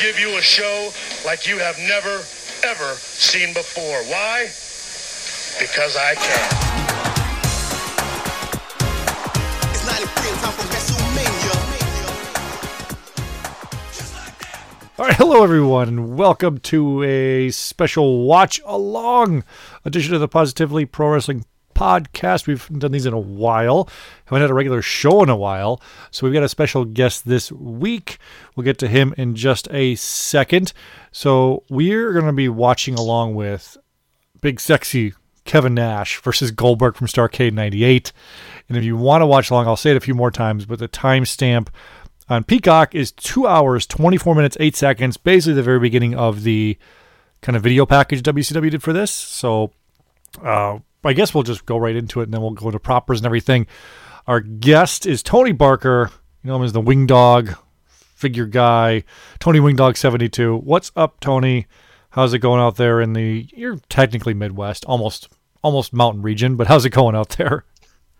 give you a show like you have never, ever seen before. Why? Because I can. It's 93 and time for WrestleMania. All right, hello everyone, and welcome to a special watch along edition of the Positively Pro Wrestling podcast. We've done these in a while. Haven't had a regular show in a while, so we've got a special guest this week. We'll get to him in just a second. So we're going to be watching along with Big Sexy Kevin Nash versus Goldberg from Starrcade 98. And if you want to watch along, I'll say it a few more times, but the timestamp on Peacock is two hours, 24 minutes, eight seconds, basically the very beginning of the kind of video package WCW did for this. So uh, I guess we'll just go right into it and then we'll go to propers and everything. Our guest is Tony Barker. You know him as the Wing Dog figure guy, Tony Wing Dog 72. What's up, Tony? How's it going out there in the you're technically Midwest, almost almost mountain region, but how's it going out there?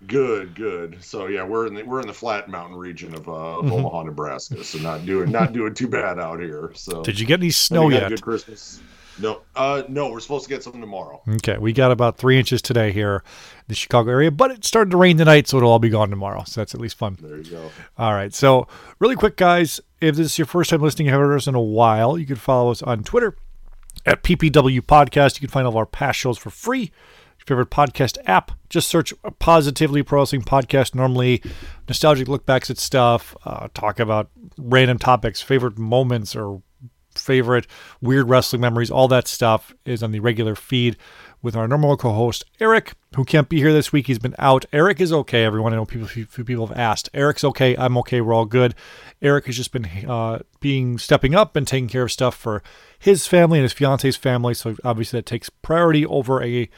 Good, good. So yeah, we're in the we're in the flat mountain region of uh, of Mm-hmm. Omaha, Nebraska. So not doing not doing too bad out here. So Did you get any snow you had a yet? Good Christmas. No, uh, no, we're supposed to get some tomorrow. Okay, we got about three inches today here in the Chicago area, but it started to rain tonight, so it'll all be gone tomorrow. So that's at least fun. There you go. All right, so really quick, guys, if this is your first time listening, haven't heard us in a while, you can follow us on Twitter at PPW Podcast. You can find all of our past shows for free. Your favorite podcast app, just search Positively Pro Wrestling Podcast. Normally, nostalgic look backs at stuff, uh, talk about random topics, favorite moments, or favorite weird wrestling memories. All that stuff is on the regular feed with our normal co-host Eric, who can't be here this week. He's been out. Eric is okay. Everyone, I know people, few people have asked. Eric's okay. I'm okay. We're all good. Eric has just been uh, being stepping up and taking care of stuff for his family and his fiance's family. So obviously that takes priority over a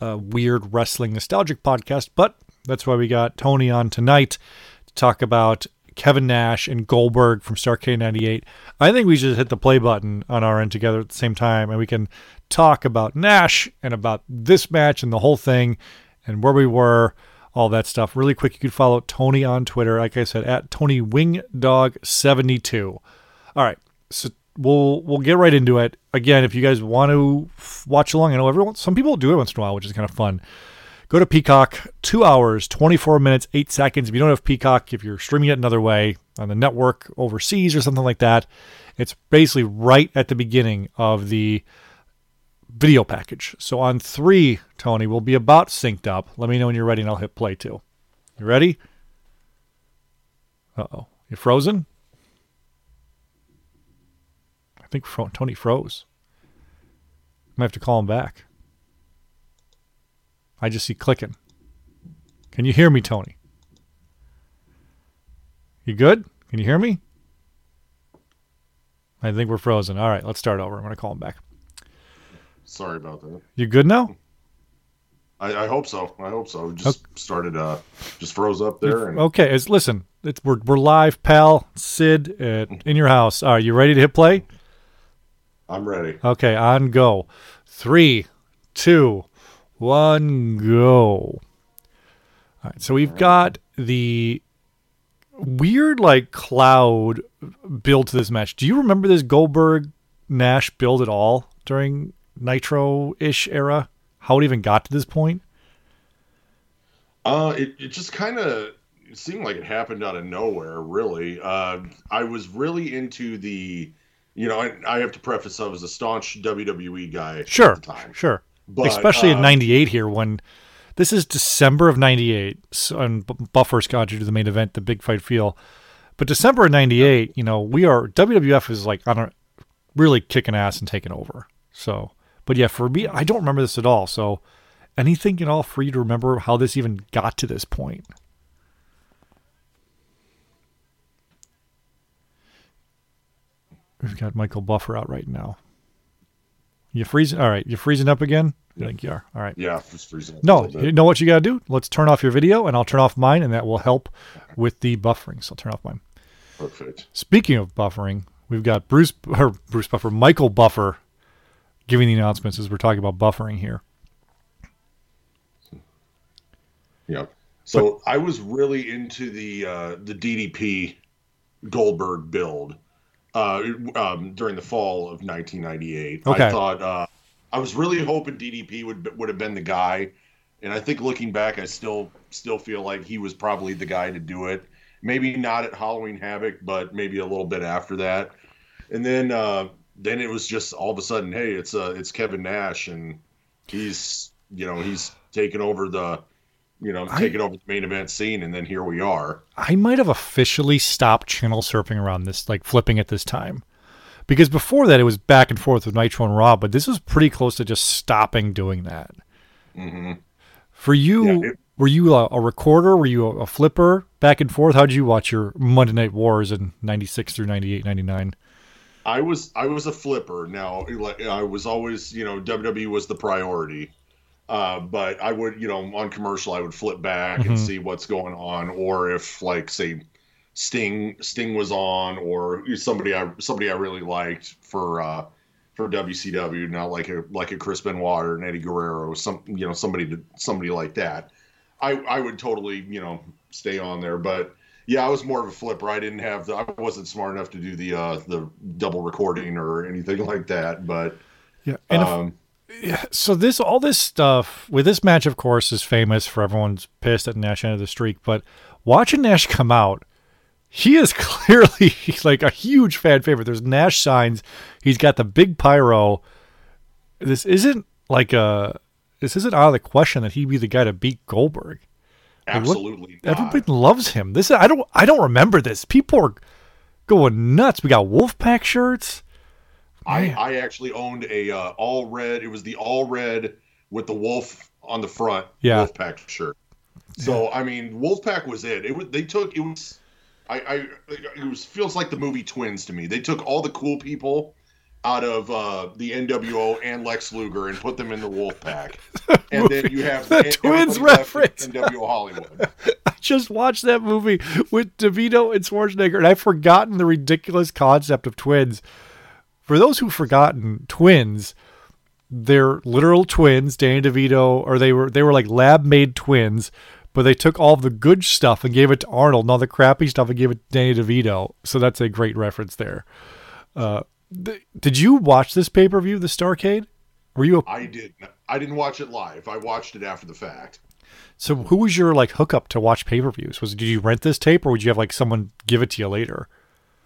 uh, weird wrestling nostalgic podcast. But that's why we got Tony on tonight to talk about Kevin Nash and Goldberg from Starrcade 98. I think we should hit the play button on our end together at the same time and we can talk about Nash and about this match and the whole thing and where we were, all that stuff. Really quick, you can follow Tony on Twitter, like I said, at Tony Wingdog72. All right. So we'll we'll get right into it. Again, if you guys want to watch along, I know everyone some people do it once in a while, which is kind of fun. Go to Peacock, two hours, 24 minutes, eight seconds. If you don't have Peacock, if you're streaming it another way on the network overseas or something like that, it's basically right at the beginning of the video package. So on three, Tony, we'll be about synced up. Let me know when you're ready and I'll hit play too. You ready? Uh oh. You frozen? I think Tony froze. I Might have to call him back. I just see clicking. Can you hear me, Tony? You good? Can you hear me? I think we're frozen. All right, let's start over. I'm going to call him back. Sorry about that. You good now? I, I hope so. I hope so. Just started. Uh, just froze up there. And Okay, it's, listen, it's, we're, we're live, pal. Sid at, in your house. All right, you ready to hit play? I'm ready. Okay, on go. Three, two, one, go. All right, so we've got the weird like cloud build to this match. Do you remember this Goldberg Nash build at all during Nitro ish era? How it even got to this point? Uh, it, it just kind of seemed like it happened out of nowhere, really. Uh, I was really into the, you know, I, I have to preface I was a staunch WWE guy Sure, at the time. sure. But, Especially in uh, '98 here when this is December of '98, so, and Buffer's got you to the main event, the big fight feel. But December of '98, you know, we are WWF is like on a really kicking ass and taking over. So, but yeah, for me, I don't remember this at all. So, anything at all for you to remember how this even got to this point? We've got Michael Buffer out right now. You freezing? All right, you're freezing up again? I think you are. All right. Yeah, just freezing. No, you know what you got to do? Let's turn off your video, and I'll turn off mine, and that will help with the buffering. So I'll turn off mine. Perfect. Speaking of buffering, we've got Bruce or Bruce Buffer, Michael Buffer, giving the announcements as we're talking about buffering here. Yeah. So I was really into the uh, the DDP Goldberg build uh, um, during the fall of 1998. Okay. I thought uh, I was really hoping DDP would would have been the guy, and I think looking back, I still still feel like he was probably the guy to do it. Maybe not at Halloween Havoc, but maybe a little bit after that. And then uh, then it was just all of a sudden, hey, it's uh, it's Kevin Nash, and he's you know he's taken over the you know I- taking over the main event scene, and then here we are. I might have officially stopped channel surfing around this, like flipping at this time. Because before that, it was back and forth with Nitro and Raw, but this was pretty close to just stopping doing that. hmm For you, Yeah, it- were you a, a recorder? Were you a, a flipper back and forth? How did you watch your Monday Night Wars in 96 through 98, 99? I was I was a flipper. Now like, I was always you know WWE was the priority, uh, but I would you know on commercial I would flip back and Mhm. see what's going on, or if like say Sting Sting was on, or somebody I somebody I really liked for uh, for WCW, not like a like a Chris Benoit or an Eddie Guerrero, some you know somebody to, somebody like that. I I would totally you know stay on there, but yeah, I was more of a flipper. I didn't have the I wasn't smart enough to do the uh the double recording or anything like that, but Yeah. And um so this all this stuff with this match of course is famous for everyone's pissed at Nash end of the streak, but watching Nash come out, he is clearly like a huge fan favorite. There's Nash signs. He's got the big pyro. This isn't like a this isn't out of the question that he'd be the guy to beat Goldberg. absolutely not. Everybody loves him. This I don't I don't remember this. People are going nuts. We got Wolfpack shirts. I, I actually owned a uh, all red. It was the all red with the wolf on the front. Yeah. Wolfpack shirt. So I mean, Wolfpack was it. It was they took it was. I, I it was feels like the movie Twins to me. They took all the cool people out of uh, the NWO and Lex Luger and put them in the Wolfpack, and then you have The Twins reference. NWO Hollywood. I just watched that movie with DeVito and Schwarzenegger, and I've forgotten the ridiculous concept of twins. For those who've forgotten, twins, they're literal twins, Danny DeVito, or they were they were like lab made twins, but they took all the good stuff and gave it to Arnold, and all the crappy stuff and gave it to Danny DeVito. So that's a great reference there. Uh, th- did you watch this pay per view, the Starrcade? Were you a, I did. I didn't watch it live. I watched it after the fact. so? Who was your like hookup to watch pay per views? Was did you rent this tape, or would you have like someone give it to you later?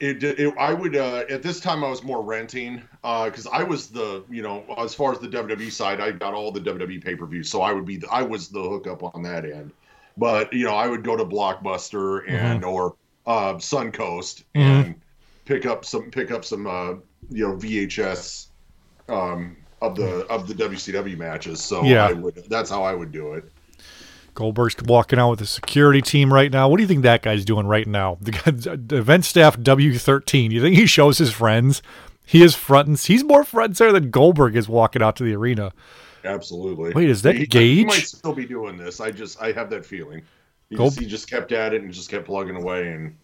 It, it I would uh, at this time I was more renting because I was the you know as far as the WWE side I got all the WWE pay per views so I would be the, I was the hookup on that end, but you know I would go to Blockbuster and or uh, Suncoast and pick up some pick up some uh, you know VHS um, of the of the WCW matches so Yeah. I would that's how I would do it. Goldberg's walking out with the security team right now. What do you think that guy's doing right now? The, guy, the event staff W13. You think he shows his friends? He is front and he's more front and center than Goldberg is walking out to the arena. Absolutely. Wait, is that he, He might still be doing this. I just I have that feeling. He, Gold- just, he just kept at it and just kept plugging away, and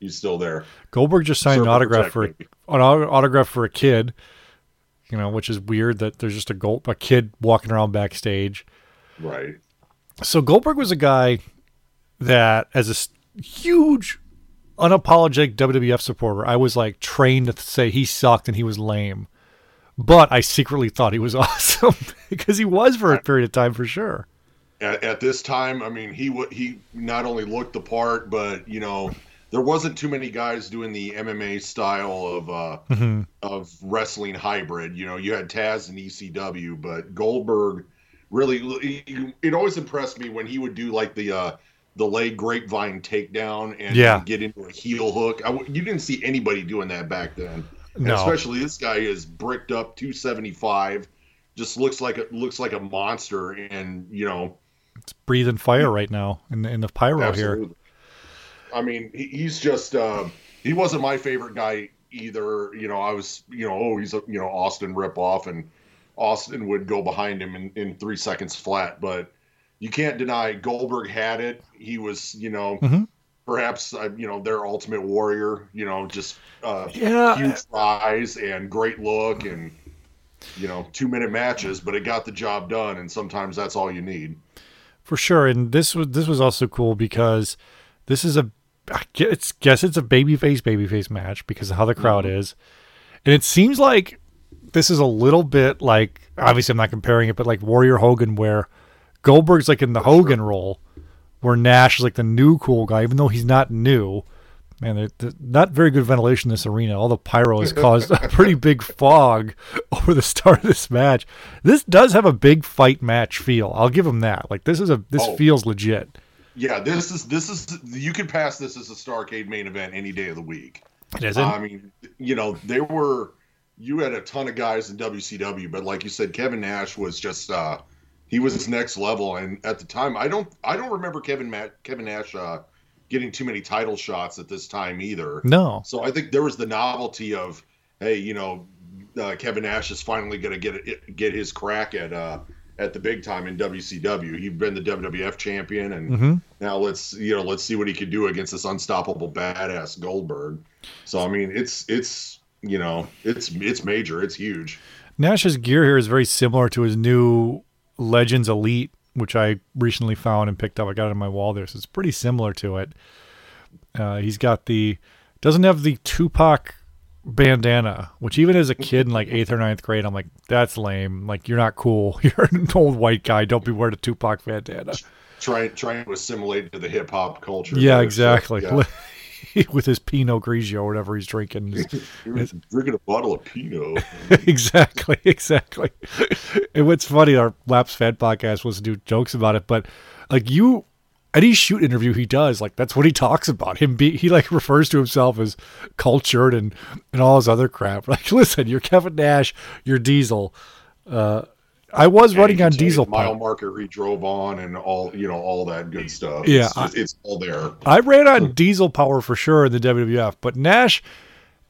he's still there. Goldberg just signed an autograph protect, for baby. an autograph for a kid. You know, which is weird that there's just a gold a kid walking around backstage. Right. So Goldberg was a guy that, as a huge, unapologetic WWF supporter, I was like trained to say he sucked and he was lame. But I secretly thought he was awesome because he was for a period of time for sure. At, at this time, I mean, he would he not only looked the part, but you know, there wasn't too many guys doing the MMA style of uh, Mm-hmm. of wrestling hybrid. You know, you had Taz and ECW, but Goldberg really he- it always impressed me when he would do like the uh, the leg grapevine takedown and Yeah. get into a heel hook. I you didn't see anybody doing that back then. And No. especially this guy is bricked up 275 just looks like a looks like a monster and you know it's Breathing fire right now in the, in the pyro here. i mean he's just uh he wasn't my favorite guy either. You know, I was, you know, oh, he's a, you know, Austin ripoff, and Austin would go behind him in, in three seconds flat. But you can't deny Goldberg had it. He was, you know, Mhm. perhaps, uh, you know, their ultimate warrior. You know, just uh, Yeah. huge size and great look, and you know, two minute matches, but it got the job done. And sometimes that's all you need. for sure. And this was this was also cool because this is a I guess, guess it's a babyface babyface match because of how the crowd is, and it seems like this is a little bit like obviously I'm not comparing it, but like Warrior Hogan where Goldberg's like in the Hogan role, where Nash is like the new cool guy, even though he's not new. Man, there- there's not very good ventilation in this arena. All the pyro has caused a pretty big fog over the start of this match. This does have a big fight match feel. I'll give him that. Like this is a this Oh. feels legit. Yeah, this is this is you could pass this as a Starrcade main event any day of the week. It isn't. I mean, you know, there were you had a ton of guys in WCW, but like you said, Kevin Nash was just uh he was his next level. And at the time, I don't I don't remember Kevin Matt, Kevin Nash uh, getting too many title shots at this time either. no. So I think there was the novelty of hey, you know, uh, Kevin Nash is finally going to get get his crack at uh at the big time in WCW. He'd been the WWF champion, and mm-hmm. now let's you know let's see what he could do against this unstoppable badass Goldberg. So I mean, it's it's you know it's it's major, it's huge. Nash's gear here is very similar to his new Legends Elite, which I recently found and picked up. I got it on my wall there, so it's pretty similar to it. Uh, he's got the doesn't have the Tupac bandana, which even as a kid in like eighth or ninth grade, I'm like, that's lame. Like you're not cool. You're an old white guy. Don't be wearing a Tupac bandana. Trying trying to assimilate to the hip hop culture. Yeah, there. So, exactly. yeah. With his Pinot Grigio or whatever he's drinking. Drinking a bottle of Pinot. exactly, exactly. And what's funny, our Laps Fan podcast was to do jokes about it, but like you, any shoot interview he does, like that's what he talks about. Him be he like refers to himself as cultured and and all his other crap. Like, listen, you're Kevin Nash, you're Diesel. Uh, I was running on Diesel mile pump. marker he drove on and all you know all that good stuff. Yeah, it's, just- it's all there. I ran on Diesel power for sure in the WWF, but Nash,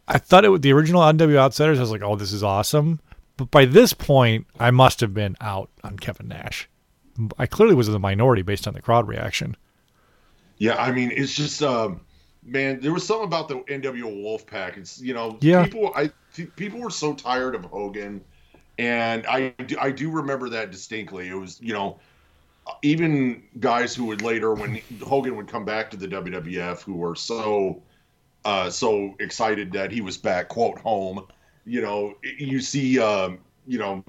I thought it was the original NW Outsiders. I was like, oh, this is awesome. But by this point, I must have been out on Kevin Nash. I clearly was in the minority based on the crowd reaction. Yeah, I mean, it's just, um, man, there was something about the NWO Wolfpack. It's you know, Yeah. people, I people were so tired of Hogan, and I, do- I do remember that distinctly. It was you know, even guys who would later, when Hogan would come back to the WWF, who were so, uh, so excited that he was back, quote home. You know, you see, um, you know,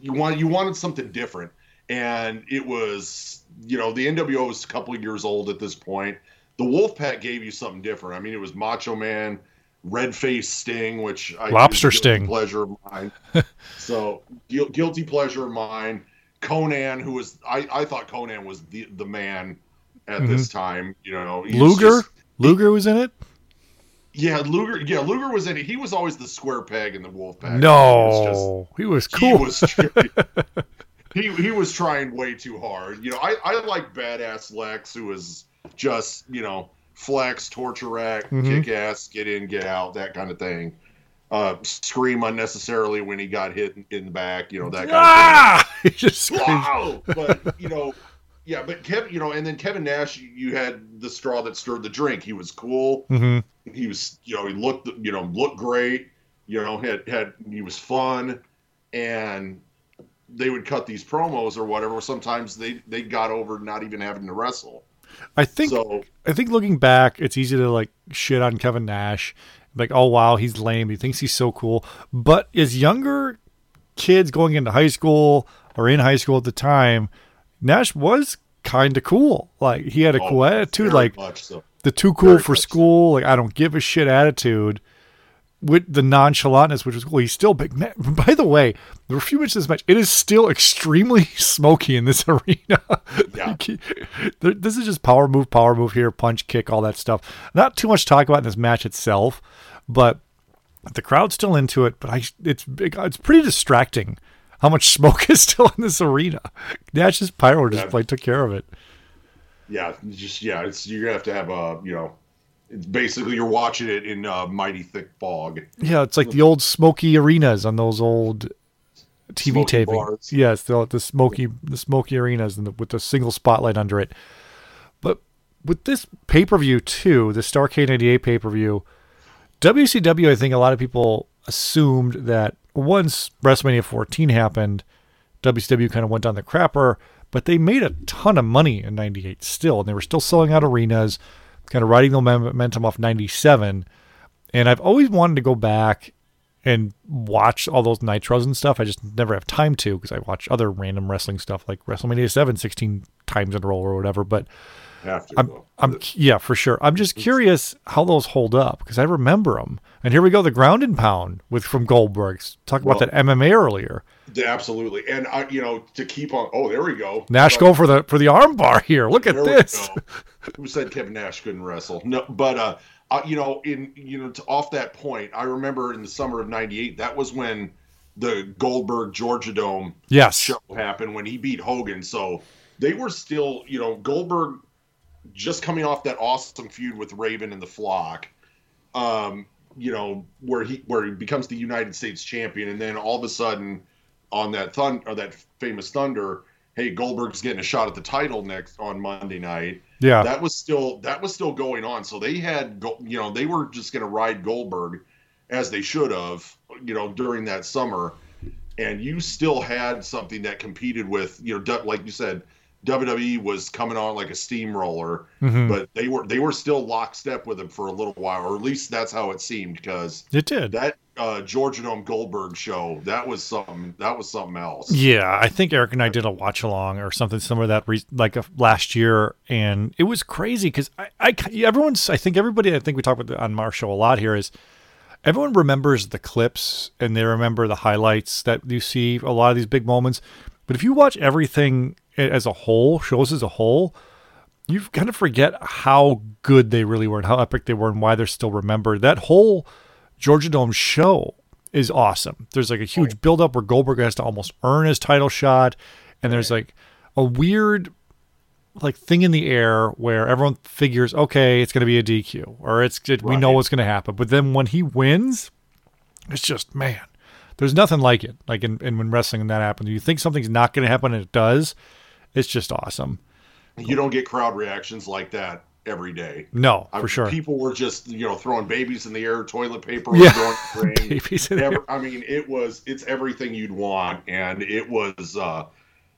you want you wanted something different and it was you know the NWO was a couple of years old at this point. The Wolfpack gave you something different. I mean, it was Macho Man, Red Face Sting, which I Lobster is a guilty Sting. pleasure of mine. so guil- guilty pleasure of mine. Konnan, who was I, I thought Konnan was the the man at this time. You know, Mm-hmm. Luger, just- Luger was in it. yeah, Luger. Yeah, Luger was in it. He was always the square peg in the Wolfpack. He was just- No, he was cool. he was he he was trying way too hard. You know, I I like badass Lex who was just you know flex, torture rack, Mhm. kick ass, get in, get out, that kind of thing. Uh, scream unnecessarily when he got hit in, in the back. You know that kind ah! He just of thing. screamed. Wow, but you know. Yeah, but Kevin, you know, and then Kevin Nash, you- you had the straw that stirred the drink. He was cool Mm-hmm. he was you know he looked you know looked great you know had had he was fun and they would cut these promos or whatever sometimes they they got over not even having to wrestle I think so I think looking back, it's easy to like shit on Kevin Nash, like, oh wow, he's lame. He thinks he's so cool. But as younger kids going into high school or in high school at the time, Nash was kind of cool. Like he had a oh, cool attitude, like so the too cool very for much so. school. Like I don't give a shit attitude. With the nonchalantness, which was cool, he's still big. Man, by the way, there were a few of this match. It is still extremely smoky in this arena. Yeah. This is just power move, power move here, punch, kick, all that stuff. Not too much to talk about in this match itself, but the crowd's still into it. But I, it's it's pretty distracting how much smoke is still in this arena. Nash's pyro just Yeah. like took care of it. yeah just yeah it's you're gonna have to have a you know It's basically you're watching it in a mighty thick fog. Yeah, it's like the old smoky arenas on those old TV Smoky taping. bars. Yes, the the smoky the smoky arenas and the, with the single spotlight under it. But with this pay per view too, the Starrcade '98 pay per view, WCW, I think a lot of people assumed that once WrestleMania 14 happened, WCW kind of went down the crapper, but they made a ton of money in 98 still, and they were still selling out arenas, kind of riding the momentum off 97. And I've always wanted to go back and watch all those nitros and stuff. I just never have time to because I watch other random wrestling stuff like WrestleMania 7 16 times in a row or whatever. But. I'm, though. I'm yeah, for sure. I'm just curious how those hold up because I remember them. And here we go, the ground and pound with from Goldberg's. Talk about Well- that MMA earlier. Absolutely. And I, you know, to keep on. Oh, there we go. Nash But- go for the for the arm bar here. Look at this. Who said Kevin Nash couldn't wrestle? No, but uh, uh you know, in you know, to, off that point, I remember in the summer of '98, that was when the Goldberg Georgia Dome Yes. show happened when he beat Hogan. So they were still, you know, Goldberg just coming off that awesome feud with Raven and the Flock. Um, you know, where he where he becomes the United States champion, and then all of a sudden, on that thunder or that famous Thunder, hey, Goldberg's getting a shot at the title next on Monday night. Yeah. That was still that was still going on. So they had, you know, they were just going to ride Goldberg as they should have, you know, during that summer. And you still had something that competed with, you know, like you said, WWE was coming on like a steamroller, Mhm. but they were they were still lockstep with him for a little while, or at least that's how it seemed. Because It did. that uh, Georgia Dome Goldberg show, that was something. That was something else. Yeah, I think Eric and I did a watch along or something similar to that re- like a, last year, and it was crazy because I, I, everyone's, I think everybody, I think we talk about on our show a lot here is everyone remembers the clips and they remember the highlights that you see a lot of these big moments, but if you watch everything as a whole, shows as a whole, you kind of forget how good they really were and how epic they were and why they're still remembered. That whole Georgia Dome show is awesome. There's like a huge buildup where Goldberg has to almost earn his title shot, and there's like a weird like thing in the air where everyone figures, okay, it's going to be a DQ or it's it, we know what's going to happen. But then when he wins, it's just man, there's nothing like it. Like in, in when wrestling and that happens, you think something's not going to happen and it does. It's just awesome. You don't get crowd reactions like that every day. No, I- for sure. People were just, you know, throwing babies in the air, toilet paper Yeah. going to the ring. Babies in the Ever- I mean, it was it's everything you'd want, and it was, uh,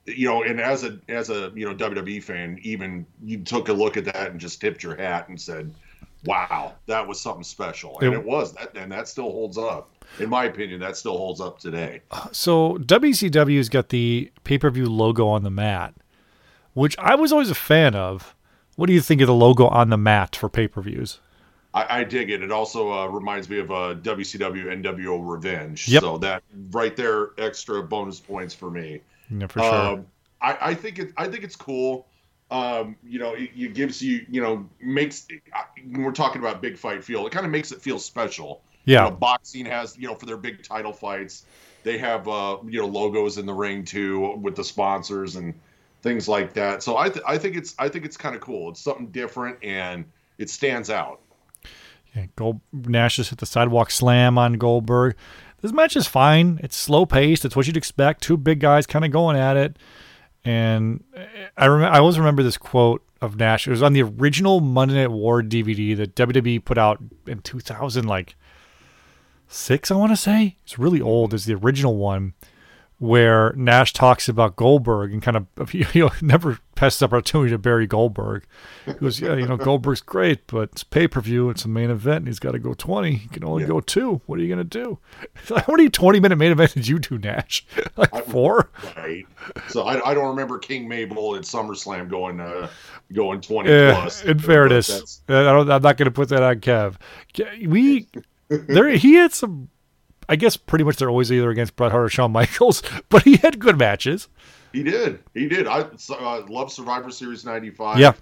you know, and as a as a you know WWE fan, even you took a look at that and just tipped your hat and said, "Wow, that was something special," and It- it, was that, and that still holds up. In my opinion, that still holds up today. So WCW's got the pay per view logo on the mat, which I was always a fan of. What do you think of the logo on the mat for pay per views? I, I dig it. It also uh, reminds me of uh, WCW NWO Revenge. Yep. So that right there, extra bonus points for me. Yeah, for sure. Um, I, I think it. I think it's cool. Um, you know, it, it gives you. You know, makes. When we're talking about big fight feel, it kind of makes it feel special. Yeah. You know, boxing has. You know, for their big title fights, they have. Uh, you know, logos in the ring too with the sponsors and things like that. So I. Th- I think it's. I think it's kind of cool. It's something different and it stands out. Yeah, Gold Nash just hit the sidewalk slam on Goldberg. This match is fine. It's slow paced. It's what you'd expect. Two big guys kind of going at it. And I remember I always remember this quote of Nash. It was on the original Monday Night War DVD that WWE put out in 2000, like six, I want to say. It's really old. It's the original one where Nash talks about Goldberg and kind of you know never passes up opportunity to bury Goldberg. He goes, yeah, you know Goldberg's great, but it's pay per view. It's a main event. And he's got to go twenty. He can only Yeah. go two. What are you gonna do? How many twenty minute main events did you do, Nash? Like four? Right. So I, I don't remember King Mabel at SummerSlam going uh, going twenty Yeah, plus. in fairness, I don't, I'm not going to put that on Kev. We there he had some. I guess pretty much they're always either against Bret Hart or Shawn Michaels, but he had good matches. He did. He did. I uh, love Survivor Series '95. Yeah.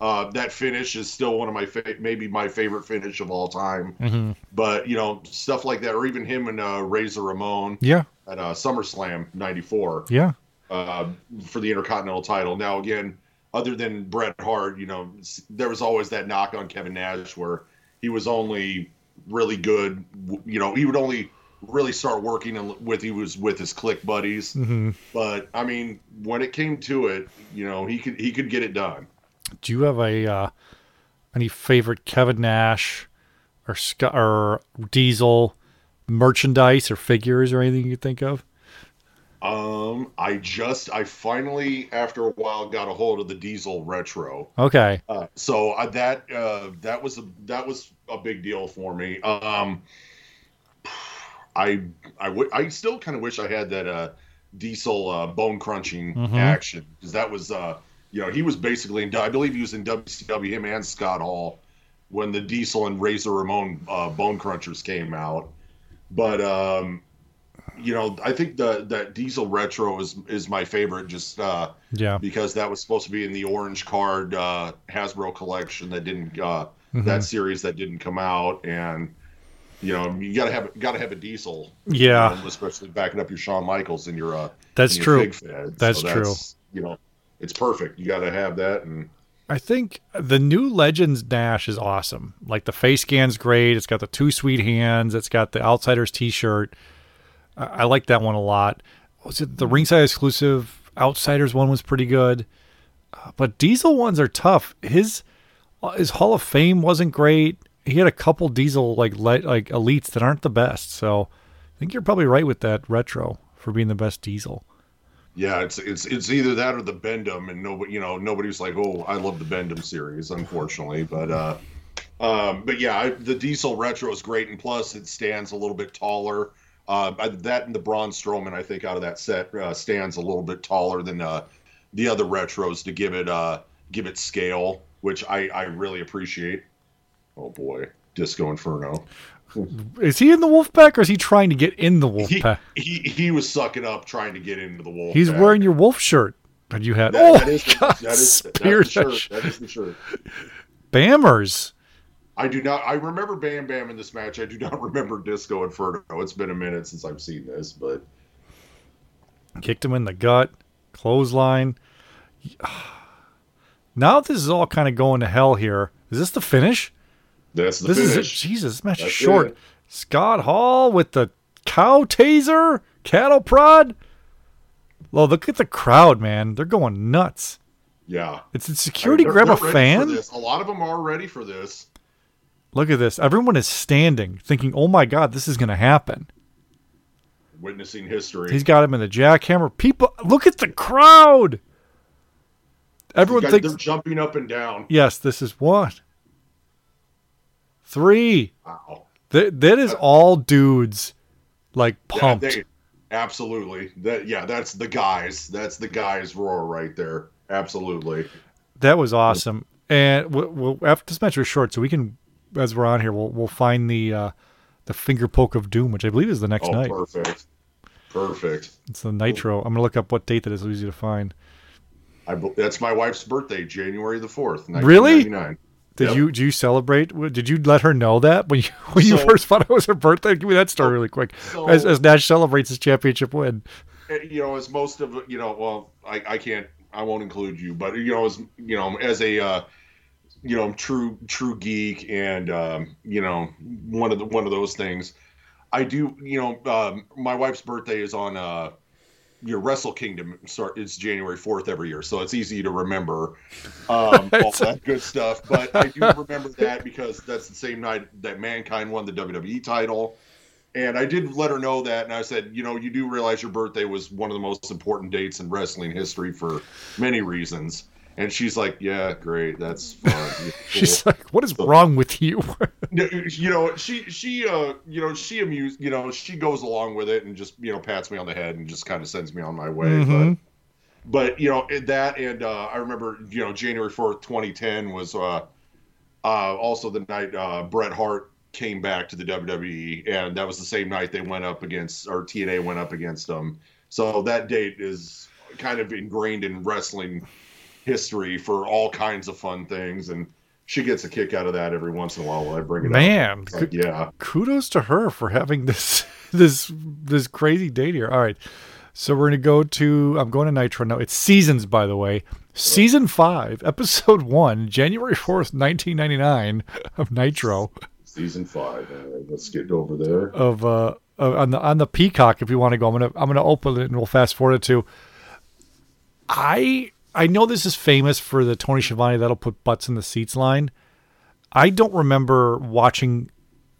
Uh, that finish is still one of my fa- maybe my favorite finish of all time. Mm-hmm. But you know stuff like that, or even him and uh, Razor Ramon Yeah, at uh, SummerSlam '94 yeah, uh, for the Intercontinental title. Now again, other than Bret Hart, you know, there was always that knock on Kevin Nash where he was only really good. You know, he would only really start working with he was with his Kliq buddies. hmm But I mean, when it came to it, you know, he could he could get it done. Do you have a uh, any favorite Kevin Nash or Scott or Diesel merchandise or figures or anything you could think of? Um, I just I finally after a while got a hold of the Diesel Retro. Okay. Uh, so uh, that uh, that was a that was a big deal for me. Um, I I, w- I still kind of wish I had that uh, Diesel uh, bone crunching Mhm. action because that was uh, you know he was basically in I believe he was in WCW him and Scott Hall when the Diesel and Razor Ramon uh, bone crunchers came out, but um, you know I think the that Diesel retro is is my favorite just. Uh, Yeah. because that was supposed to be in the orange card uh, Hasbro collection that didn't uh, that series that didn't come out, and you know you gotta have gotta have a diesel, you Yeah. know, especially backing up your Shawn Michaels and your uh, That's your true. That's So true. You know, it's perfect. You gotta have that, and I think the new Legends Dash is awesome. Like the face scan's great. It's got the two sweet hands. It's got the Outsiders T-shirt. I, I like that one a lot. Was it the ringside exclusive Outsiders one was pretty good, uh, but Diesel ones are tough. His uh, his Hall of Fame wasn't great. He had a couple Diesel like like elites that aren't the best. So I think you're probably right with that retro for being the best Diesel. yeah, it's it's it's either that or the Bendham, and nobody you know nobody's like, oh, I love the Bendham series, unfortunately, but. uh um, but yeah, I, the diesel retro is great, and plus it stands a little bit taller. Uh, that and the Braun Strowman, I think, out of that set uh, stands a little bit taller than uh, the other retros to give it uh, give it scale, which I, I really appreciate. Oh boy, Disco Inferno. Is he in the wolf pack, or is he trying to get in the He, Wolfpack? he he was sucking up trying to get into the wolf. He's pack. wearing your wolf shirt that you had. That- oh, that is God, that is, that's spear the shirt. That is the shirt. Bammers. I do not. I remember Bam Bam in this match. I do not remember Disco Inferno. It's been a minute since I've seen this, but Kicked him in the gut. Clothesline. Now this is all kind of going to hell here. Is this the finish? That's the this is it. Jesus, this match is That's short. it. Scott Hall with the cow taser, cattle prod. Oh, look at the crowd, man. They're going nuts. Yeah. It's a security They're- grab a they're for fan. A lot of them are ready for this. Look at this. Everyone is standing, thinking, "Oh my God, this is going to happen." Witnessing history. He's got him in the jackhammer. People, look at the crowd. Everyone thinks, they're jumping up and down. yes, this is what three. Wow. That that is all dudes, like Yeah, pumped. they- absolutely. That yeah, that's the guys. That's the guys roar right there. Absolutely. That was awesome. And we'll, we'll, after this match was short, so we can, as we're on here, we'll we'll find the uh, the finger poke of doom, which I believe is the next Oh, night. perfect. Perfect. It's the Nitro. I'm gonna look up what date that is. Easy to find. I, that's my wife's birthday, January the fourth, Really? 1999. Did Yep. you did you celebrate? Did you let her know that when you when you first found out it was her birthday? Give me that story really quick. so- as, as Nash celebrates his championship win. You know, as most of you know, well, I, I can't, I won't include you, but you know, as you know, as a uh, you know, true true geek, and um, you know, one of the one of those things, I do. You know, um, my wife's birthday is on uh, your Wrestle Kingdom. Start it's January fourth every year, so it's easy to remember um, all that good stuff. But I do remember that because that's the same night that Mankind won the WWE title. And I did let her know that, and I said, you know, you do realize your birthday was one of the most important dates in wrestling history for many reasons. And she's like, yeah, great, that's fun. She's like, "What is wrong with you?" You know, she she uh, you know, she amused, you know, she goes along with it and just you know pats me on the head and just kind of sends me on my way. Mhm. But but you know that, and uh, I remember you know January fourth, twenty ten was uh, uh, also the night uh, Bret Hart came back to the WWE, and that was the same night they went up against or TNA went up against them. So that date is kind of ingrained in wrestling history for all kinds of fun things, and she gets a kick out of that every once in a while when I bring it up. Man, It's like, yeah. kudos to her for having this this this crazy date here. All right. So we're gonna go to. I'm going to Nitro now. It's seasons, by the way. Season five, episode one, January fourth, nineteen ninety nine, of Nitro Season five. Right, let's get over there. of uh on the on the Peacock. If you want to go, I'm gonna I'm gonna open it and we'll fast forward it to. I I know this is famous for the Tony Schiavone that'll put butts in the seats line. I don't remember watching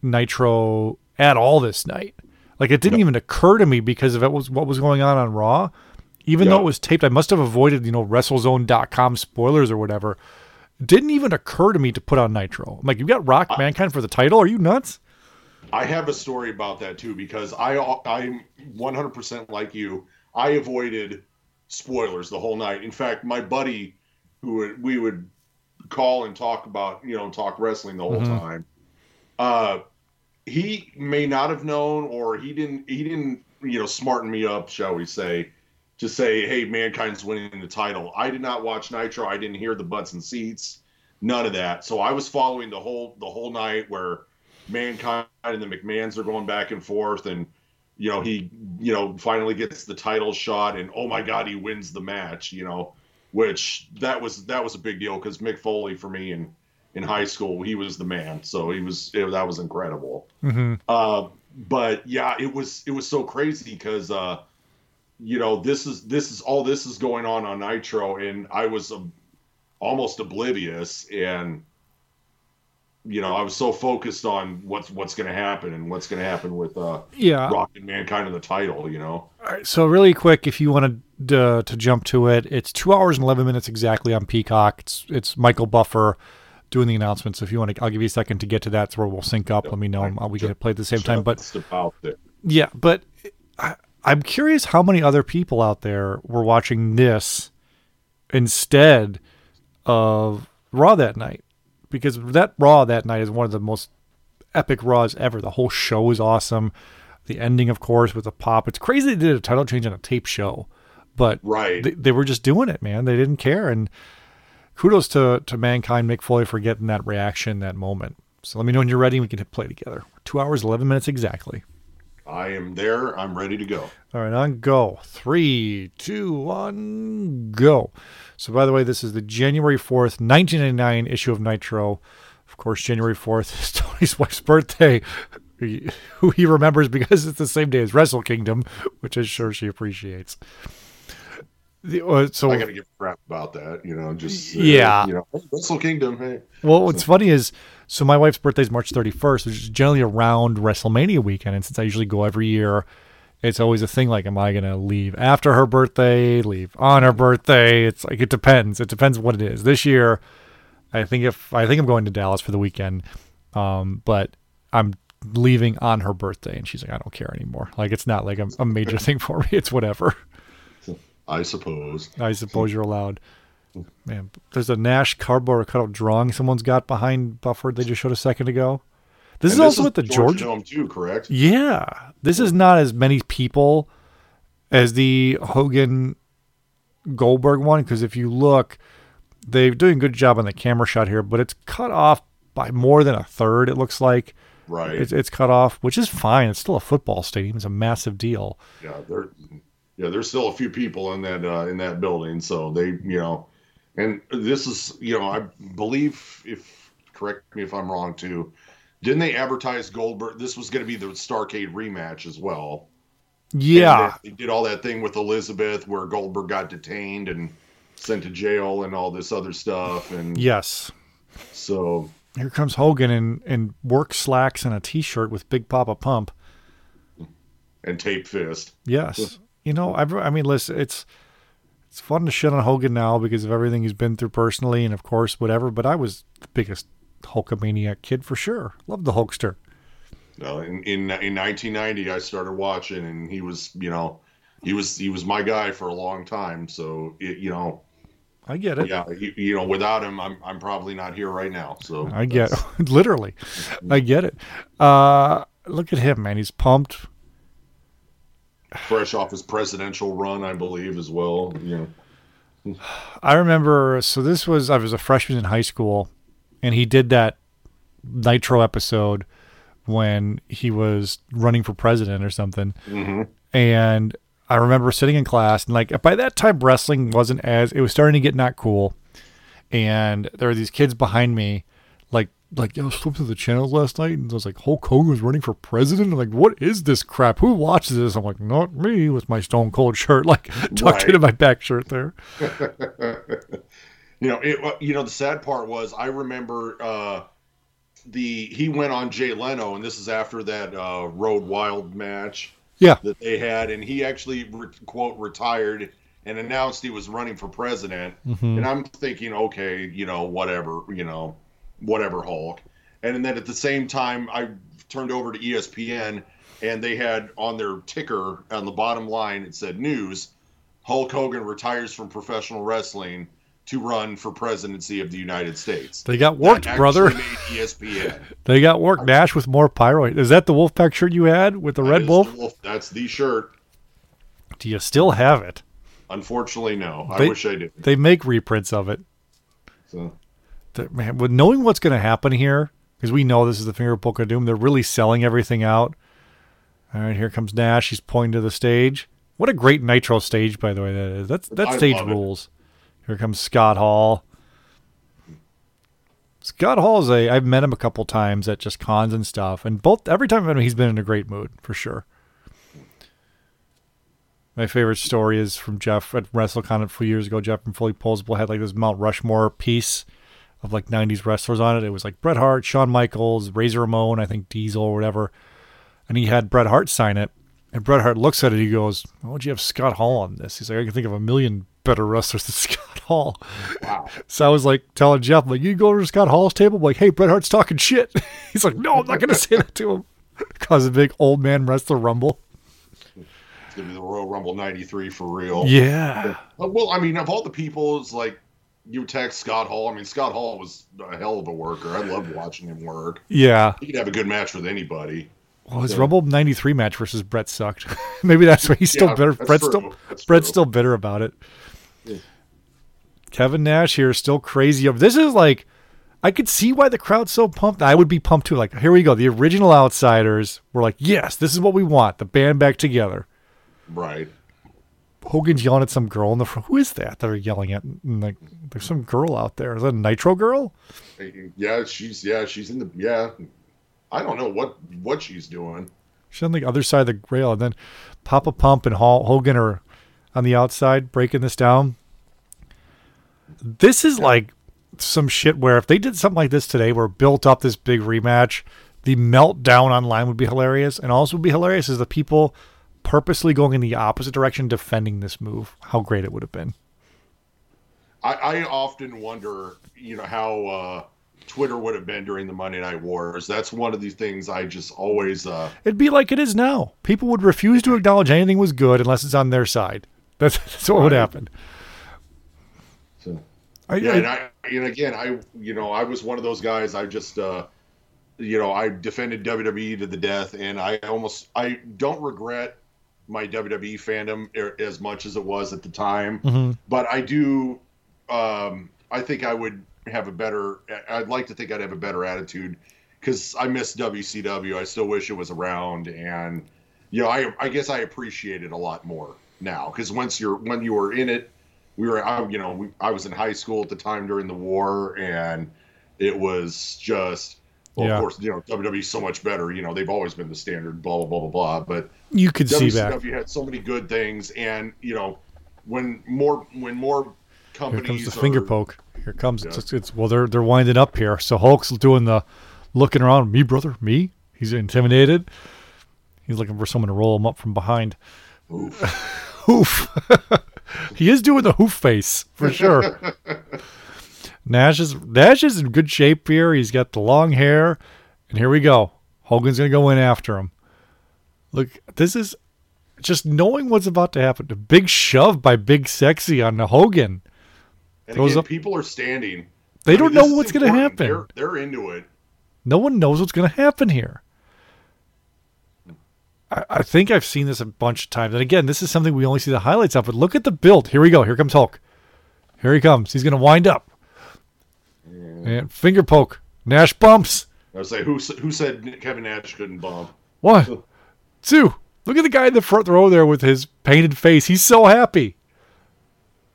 Nitro at all this night. Like it didn't even occur to me because of it was what was going on on Raw. Even though it was taped, I must have avoided, you know, WrestleZone.com spoilers or whatever. It didn't even occur to me to put on Nitro. I'm like, you got Rock Mankind for the title? Are you nuts? I have a story about that too because I I'm 100% like you. I avoided spoilers the whole night. In fact, my buddy who would, we would call and talk about, you know, talk wrestling the whole time. Uh he may not have known or he didn't he didn't, you know, smarten me up, shall we say, to say, "Hey, mankind's winning the title." I did not watch Nitro. I didn't hear the butts and seats. None of that. So I was following the whole the whole night where Mankind and the McMahons are going back and forth, and you know he, you know, finally gets the title shot, and oh my God, he wins the match. You know, which that was that was a big deal because Mick Foley for me in in high school he was the man, so he was it, that was incredible. Mm-hmm. Uh, but yeah, it was it was so crazy because uh, you know this is this is all this is going on on Nitro, and I was um, almost oblivious and you know, I was so focused on what's what's going to happen and what's going to happen with uh, Yeah. Rock and Mankind in the title. You know, All right, so really quick, if you wanted to, to jump to it, it's two hours and eleven minutes exactly on Peacock. It's it's Michael Buffer doing the announcements. If you want to, I'll give you a second to get to that. So we'll sync up. Let me know. I'll we get it played at the same time. But about there. yeah, but I, I'm curious how many other people out there were watching this instead of Raw that night, because that Raw that night is one of the most epic Raws ever. The whole show is awesome. The ending, of course, with a pop. It's crazy they did a title change on a tape show, but Right. they, they were just doing it, man. They didn't care, and kudos to to mankind, Mick Foley for getting that reaction, that moment. So let me know when you're ready. and We can hit play together. Two hours, eleven minutes exactly. I am there. I'm ready to go. All right, on go. Three, two, one, go. So, by the way, this is the January 4th, 1999 issue of Nitro. Of course, January 4th is Tony's wife's birthday, who he remembers because it's the same day as Wrestle Kingdom, which I'm sure she appreciates. The, uh, so, I got to give crap about that. You know, just uh, Yeah. You know, Wrestle Kingdom. Hey, Well, what's funny is, so my wife's birthday is March 31st, which is generally around WrestleMania weekend. And since I usually go every year, it's always a thing like, am I going to leave after her birthday, leave on her birthday? It's like, it depends. It depends what it is. This year, I think if, I think I'm going to Dallas for the weekend, um, but I'm leaving on her birthday. And she's like, I don't care anymore. Like, it's not like a, a major thing for me. It's whatever. I suppose. I suppose you're allowed. Man, there's a Nash cardboard cutout drawing someone's got behind Buffer they just showed a second ago. This And is also with the George. Dome too, correct? Yeah, this is not as many people as the Hogan Goldberg one because if you look, they're doing a good job on the camera shot here, but it's cut off by more than a third. It looks like Right. it's it's cut off, which is fine. It's still a football stadium. It's a massive deal. yeah, there. Yeah, there's still a few people in that uh, in that building, so they, you know, and this is, you know, I believe if correct me if I'm wrong too. Didn't they advertise Goldberg? This was going to be the Starrcade rematch as well. Yeah, And they did all that thing with Elizabeth where Goldberg got detained and sent to jail and all this other stuff, and yes. so Here comes Hogan in, in work slacks and a t-shirt with Big Papa Pump. and tape fist. Yes. You know, I, I mean, listen, it's it's fun to shit on Hogan now because of everything he's been through personally and, of course, whatever. But I was the biggest Hulkamaniac kid for sure. Loved the Hulkster. No, in, in in 1990, I started watching, and he was, you know, he was he was my guy for a long time. So it, you know, I get it. yeah, you, you know, without him, I'm I'm probably not here right now. So I get literally. I get it. Uh, look at him, man. He's pumped. fresh off his presidential run, I believe, as well. You know, I remember. So this was I was a freshman in high school, and he did that Nitro episode when he was running for president or something. Mm-hmm. And I remember sitting in class and like by that time wrestling wasn't as it was starting to get not cool, and there were these kids behind me, like like yo, I was flipping through the channels last night and I was like Hulk Hogan was running for president. I'm like, what is this crap? Who watches this? I'm like, not me with my Stone Cold shirt, like tucked Right. into my back shirt there. You know, it. You know, the sad part was I remember uh, the he went on Jay Leno, and this is after that uh, Road Wild match Yeah, that they had, and he actually re- quote retired and announced he was running for president. Mm-hmm. And I'm thinking, okay, you know, whatever, you know, whatever, Hulk. And then at the same time, I turned over to ESPN, and they had on their ticker on the bottom line it said news: Hulk Hogan retires from professional wrestling to run for presidency of the United States. they got worked, brother. ESPN. They got worked. Nash with more pyro. Is that the Wolfpack shirt you had with the That Red Wolf? the That's the shirt. Do you still have it? Unfortunately, no. I wish I did. They make reprints of it. So. man, with knowing what's going to happen here, because we know this is the finger poke of doom, they're really selling everything out. All right, here comes Nash. He's pointing to the stage. What a great Nitro stage, by the way. That is. That's that I stage rules. Here comes Scott Hall. Scott Hall is a. I've met him a couple times at just cons and stuff, and both every time I've met him, he's been in a great mood for sure. My favorite story is from Jeff at WrestleCon a few years ago. Jeff from Fully Posable had like this Mount Rushmore piece of like 90s wrestlers on it. It was like Bret Hart, Shawn Michaels, Razor Ramon, I think Diesel or whatever. And he had Bret Hart sign it. And Bret Hart looks at it. He goes, Why would you have Scott Hall on this? He's like, I can think of a million better wrestlers than Scott Hall. Wow. So I was like telling Jeff, like, you go over to Scott Hall's table, I'm like, hey, Bret Hart's talking shit. He's like, no, I'm not going to say that to him. Cause a big old man wrestler rumble. It's gonna be the Royal Rumble '93 for real. Yeah. Uh, Well, I mean, of all the people, it's like you text Scott Hall. I mean, Scott Hall was a hell of a worker. I loved watching him work. Yeah. He could have a good match with anybody. Well, his Rumble '93 match versus Bret sucked. Maybe that's why he's still Yeah, bitter. Bret's true. still That's Bret's true. still bitter about it. Kevin Nash here is still crazy. This is like, I could see why the crowd's so pumped. I would be pumped too. Like, here we go. The original Outsiders were like, yes, this is what we want. The band back together. Right. Hogan's yelling at some girl in the front. Who is that? They're yelling at. And like, there's some girl out there. Is that a Nitro girl? Yeah, she's yeah, she's in the yeah. I don't know what what she's doing. She's on the other side of the rail, and then Papa Pump and Hall, Hogan are on the outside breaking this down. This is like some shit where if they did something like this today, where built up this big rematch, the meltdown online would be hilarious, and also would be hilarious is the people purposely going in the opposite direction defending this move. How great it would have been. I, I often wonder, you know, how uh, Twitter would have been during the Monday Night Wars. That's one of these things I just always. Uh, It'd be like it is now. People would refuse to acknowledge anything was good unless it's on their side. That's, that's what would happen. so. I, Yeah, I- and I and again, I you know, I was one of those guys. I just, uh, you know, I defended WWE to the death, and I almost I don't regret my WWE fandom as much as it was at the time, Mhm. but I do. Um, I think I would have a better. I'd like to think I'd have a better attitude because I miss WCW. I still wish it was around, and you know, I I guess I appreciate it a lot more now because once you're when you were in it we were I, you know we, i was in high school at the time during the war and it was just well Yeah. of course you know WWE's so much better you know they've always been the standard blah blah blah blah blah but you could see WCW back. had so many good things and you know when more when more companies Here comes the are- finger poke. Here comes Yeah. it's, it's well they're they're winding up here. So Hulk's doing the looking around. Me brother, me. He's intimidated. He's looking for someone to roll him up from behind. Hoof. he is doing the hoof face for sure. Nash is Nash is in good shape here. He's got the long hair, and here we go. Hogan's gonna go in after him. Look, this is just knowing what's about to happen. A big shove by Big Sexy on the Hogan. and again, up- people are standing They I don't mean, know what's going to happen. they're, they're into it No one knows what's going to happen here. I, I think I've seen this a bunch of times. And again, this is something we only see the highlights of. But look at the build. Here we go. Here comes Hulk. Here he comes. He's going to wind up. And finger poke. Nash bumps. i was like who who said kevin nash couldn't bump One, two. Look at the guy in the front row there with his painted face. He's so happy.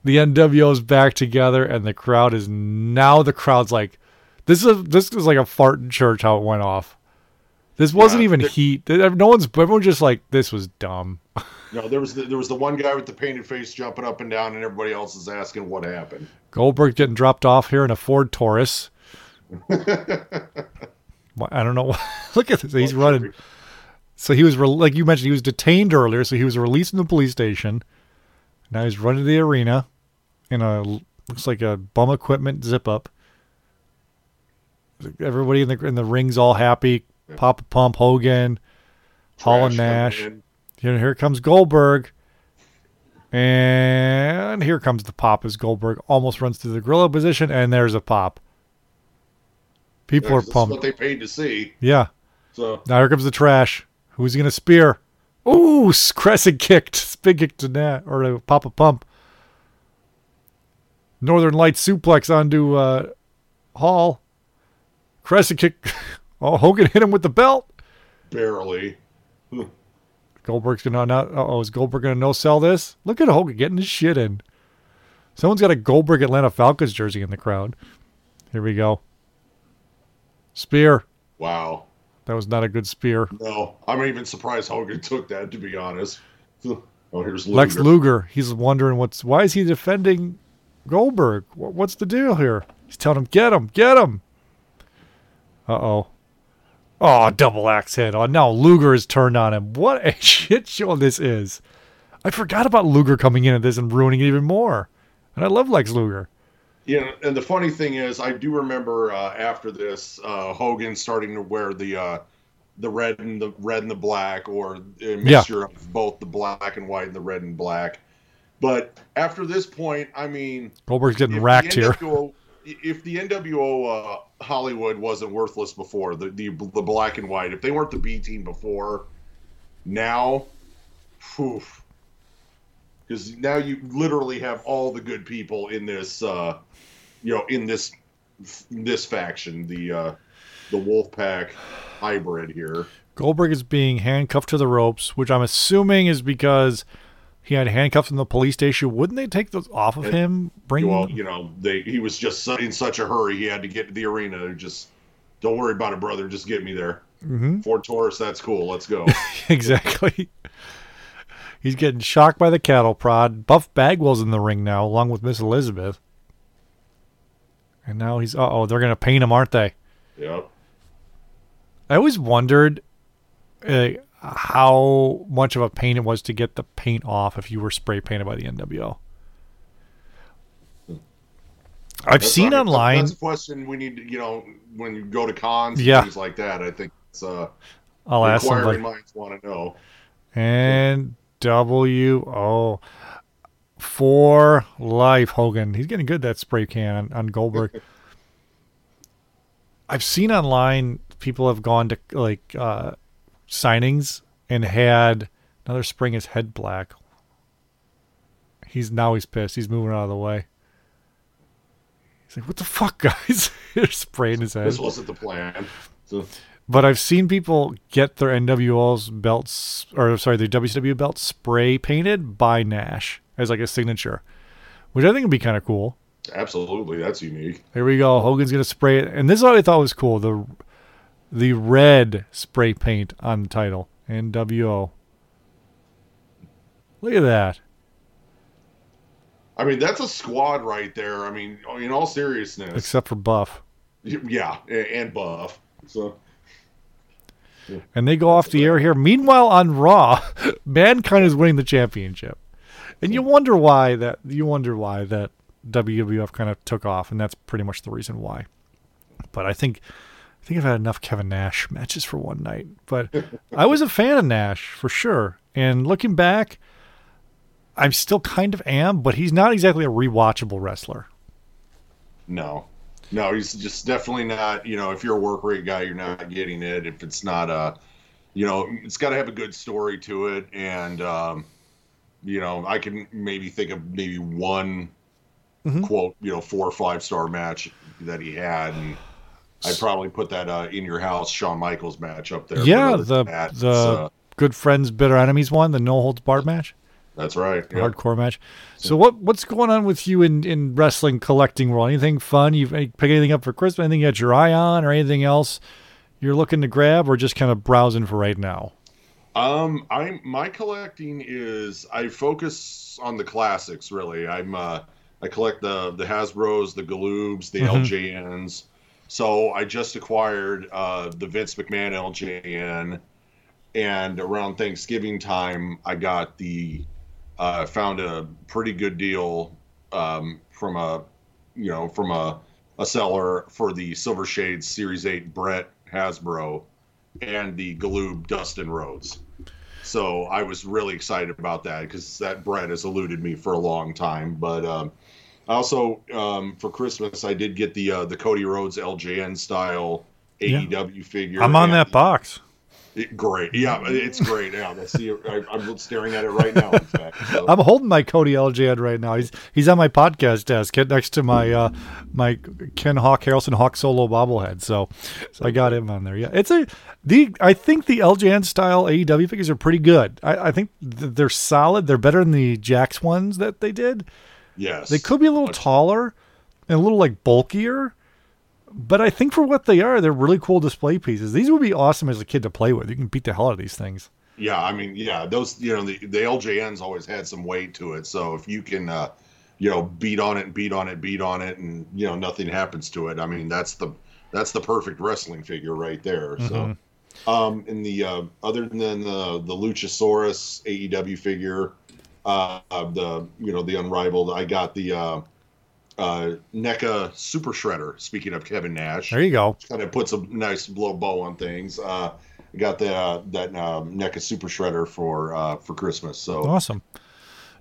The NWO's back together, and the crowd is now. The crowd's like, this is this is like a fart in church. How it went off. This wasn't Yeah, even there- heat. No one's. Everyone's just like, this was dumb. No, there was the, there was the one guy with the painted face jumping up and down, and everybody else is asking what happened. Goldberg getting dropped off here in a Ford Taurus. I don't know. Look at this. He's running. So he was re- like you mentioned, he was detained earlier. So he was released from the police station. Now he's running to the arena in a looks like a bum equipment zip up. Everybody in the in the ring's all happy. Papa Pump, Hogan, Hall and Trash coming Nash. in. Here, here comes Goldberg. And here comes the pop as Goldberg almost runs through the gorilla position, and there's a pop. People Yeah, are 'cause this is pumped. what they paid to see. yeah. So Now here comes the trash. Who's he gonna spear? Ooh, crescent kicked, spin kick to Nat or to Papa Pump. Northern Light suplex onto uh, Hall. Crescent kick. Oh, Hogan hit him with the belt. barely. Goldberg's gonna not. Oh, is Goldberg gonna no sell this? Look at Hogan getting his shit in. Someone's got a Goldberg Atlanta Falcons jersey in the crowd. Here we go. Spear. Wow. That was not a good spear. No, I'm even surprised Hogan took that. To be honest. Oh, here's Luger. Lex Luger. He's wondering what's why is he defending Goldberg? What's the deal here? He's telling him, get him, get him. Uh oh. Oh, double axe head. Oh, now Luger is turned on him. What a shit show this is. I forgot about Luger coming in at this and ruining it even more. And I love Lex Luger. You know, and the funny thing is, I do remember uh, after this, uh, Hogan starting to wear the uh, the red and the red and the black, or a mixture of both the black and white and the red and black. But after this point, I mean, Goldberg's getting racked here. NWO, If the NWO uh, Hollywood wasn't worthless before the, the the black and white, if they weren't the B team before, now, poof. because now you literally have all the good people in this, uh, you know, in this this faction, the uh, the Wolfpack hybrid here. Goldberg is being handcuffed to the ropes, which I'm assuming is because he had handcuffs in the police station. Wouldn't they take those off of And- him? Bring Well, you know, they he was just in such a hurry he had to get to the arena. Just don't worry about it, brother. Just get me there. Mm-hmm. Ford Taurus, that's cool. Let's go. exactly. He's getting shocked by the cattle prod. Buff Bagwell's in the ring now, along with Miss Elizabeth. And now he's uh oh, they're gonna paint him, aren't they? yep. I always wondered uh, how much of a pain it was to get the paint off if you were spray painted by the NWO. I've That's seen not- online. That's a question we need to, you know, when you go to cons, and Yeah. things like that. I think it's uh, I'll ask inquiring somebody. minds want to know. And W O for life, Hogan. He's getting good that spray can on, on Goldberg. I've seen online people have gone to like uh, signings and had another spring his head black. He's now he's pissed. He's moving out of the way. He's like, "What the fuck, guys?" They're spraying his head. This wasn't the plan. So, But I've seen people get their NWO's belts, or sorry, their WCW belts spray painted by Nash as like a signature, which I think would be kind of cool. absolutely, that's unique. Here we go. Hogan's gonna spray it, and this is what I thought was cool: the the red spray paint on the title NWO. Look at that. I mean, that's a squad right there. I mean, in all seriousness, Except for Buff, yeah, and Buff. So, and they go off the air here. Meanwhile, on Raw, Mankind is winning the championship, and you wonder why that. You wonder why that WWF kind of took off, and that's pretty much the reason why. But I think, I think I've had enough Kevin Nash matches for one night. But I was a fan of Nash for sure, and looking back, I'm still kind of am, but he's not exactly a rewatchable wrestler. no, no, he's just definitely not. You know, if you're a work rate guy, you're not getting it. If it's not a, you know, it's got to have a good story to it, and um, you know, I can maybe think of maybe one Mhm. quote, you know, four or five star match that he had, and I'd probably put that uh, in your house Shawn Michaels match up there. Yeah, the the uh, Good Friends, Bitter Enemies one, the no holds barred match, That's right. Yep. hardcore match. So what what's going on with you in in wrestling collecting world? Anything fun? You pick anything up for Christmas? Anything you got your eye on, or anything else you're looking to grab, or just kind of browsing for right now? Um, I'm my collecting is I focus on the classics really. I'm uh I collect the the Hasbro's, the Galoobs, the Mhm. LJNs. So I just acquired uh the Vince McMahon LJN, and around Thanksgiving time I got the uh found a pretty good deal um from a you know from a a seller for the Silver Shades Series 8 Bret Hasbro and the Galoob Dustin Rhodes. So I was really excited about that because that Bret has eluded me for a long time. But um, also um, for Christmas, I did get the uh, the Cody Rhodes LJN style Yeah. AEW figure. I'm on that box. it- great, yeah, it's great. Yeah, I see. I, I'm staring at it right now. In fact, so. I'm holding my Cody LJN right now. He's he's on my podcast desk, next to my uh my Ken Hawk Harrelson Hawk solo bobblehead. So, so I got him on there. Yeah, it's a the I think the LJN style AEW figures are pretty good. I, I think they're solid. They're better than the Jakks ones that they did. Yes, They could be a little taller and a little like bulkier, but I think for what they are, they're really cool display pieces. These would be awesome as a kid to play with. You can beat the hell out of these things. Yeah, I mean, yeah, those you know the the LJN's always had some weight to it. So if you can, uh, you know, beat on it and beat on it, beat on it, and you know nothing happens to it. I mean, that's the that's the perfect wrestling figure right there. So, um, in the uh, other than the the Luchasaurus AEW figure, uh, the you know the unrivaled, I got the uh, uh, NECA Super Shredder. Speaking of Kevin Nash, There you go. kind of puts a nice little bow on things. Uh, I got the uh, that um, NECA Super Shredder for uh, for Christmas. So Awesome.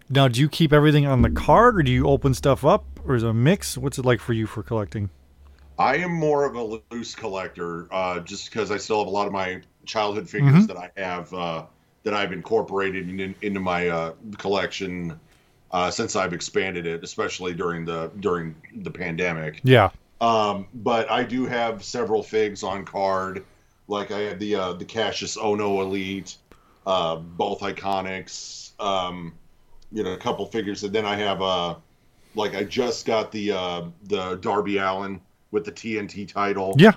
Now, do you keep everything on the card, or do you open stuff up, or is it a mix? What's it like for you for collecting? I am more of a loose collector, uh, just because I still have a lot of my childhood figures that I have uh, that I've incorporated in, into my uh, collection uh, since I've expanded it, especially during the during the pandemic. Yeah, Um, but I do have several figs on card. Like I have the uh, the Cassius Ono Elite, uh, both iconics. Um, you know, a couple figures, and then I have uh, like I just got the uh, the Darby Allin with the TNT title. yeah.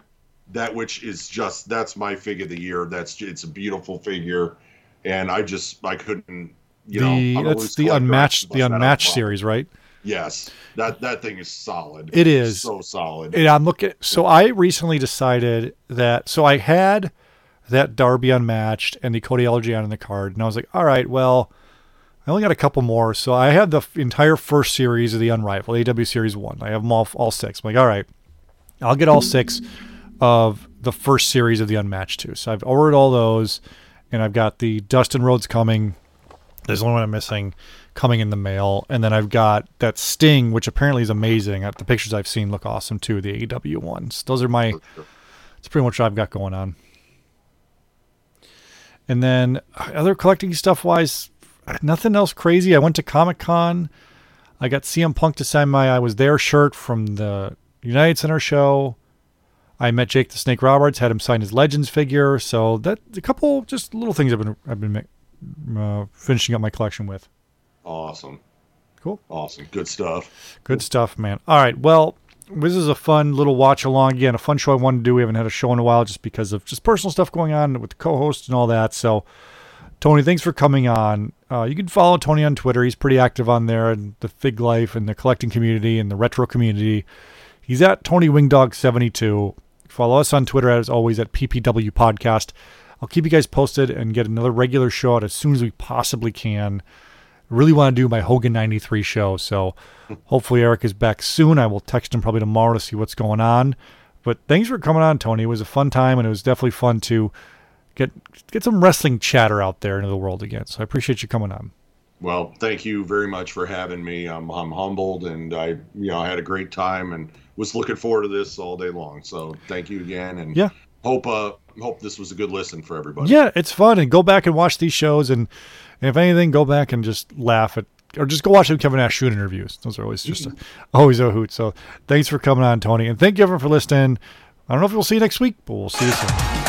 That which is just that's my fig of the year. That's it's a beautiful figure, and I just I couldn't. You the know, that's the unmatched the bust that out unmatched series, right? Yes, that that thing is solid. It is. so solid. And I'm looking. So I recently decided that. So I had that Darby unmatched and the Cody on the card, and I was like, all right, well, I only got a couple more. So I had the entire first series of the Unrivaled AW Series One. I have them all all six. I'm like, all right, I'll get all six of the first series of the Unmatched too. So I've ordered all those, and I've got the Dustin Rhodes coming. There's only one I'm missing coming in the mail, and then I've got that Sting, which apparently is amazing. Uh, The pictures I've seen look awesome too. The AEW ones. Those are my. That's pretty much what I've got going on. And then uh, other collecting stuff wise, nothing else crazy. I went to Comic Con. I got CM Punk to sign my I was there shirt from the United Center show. I met Jake the Snake Roberts, had him sign his Legends figure. So that a couple just little things I've been I've been uh, finishing up my collection with. Awesome. Cool. Awesome. Good stuff. Good stuff, man. All right. Well, this is a fun little watch along. Again, a fun show I wanted to do. We haven't had a show in a while just because of just personal stuff going on with the co host and all that. So, Tony, thanks for coming on. Uh, you can follow Tony on Twitter. He's pretty active on there and the Fig Life and the collecting community and the retro community. He's at Tony Wingdog72. Follow us on Twitter as always at PPW Podcast. I'll keep you guys posted and get another regular show out as soon as we possibly can. really want to do my Hogan 93 show. So hopefully Eric is back soon. I will text him probably tomorrow to see what's going on. But thanks for coming on, Tony. It was a fun time, and it was definitely fun to get get some wrestling chatter out there into the world again. So I appreciate you coming on. Well, thank you very much for having me. I'm, I'm humbled, and I, you know, I had a great time and was looking forward to this all day long. So thank you again, and Yeah. hope uh hope this was a good listen for everybody. Yeah, it's fun, and go back and watch these shows, and, and if anything, go back and just laugh at, or just go watch the Kevin Nash shoot interviews. Those are always just a, always a hoot. So thanks for coming on, Tony, and thank you everyone for listening. I don't know if we'll see you next week, but we'll see you soon.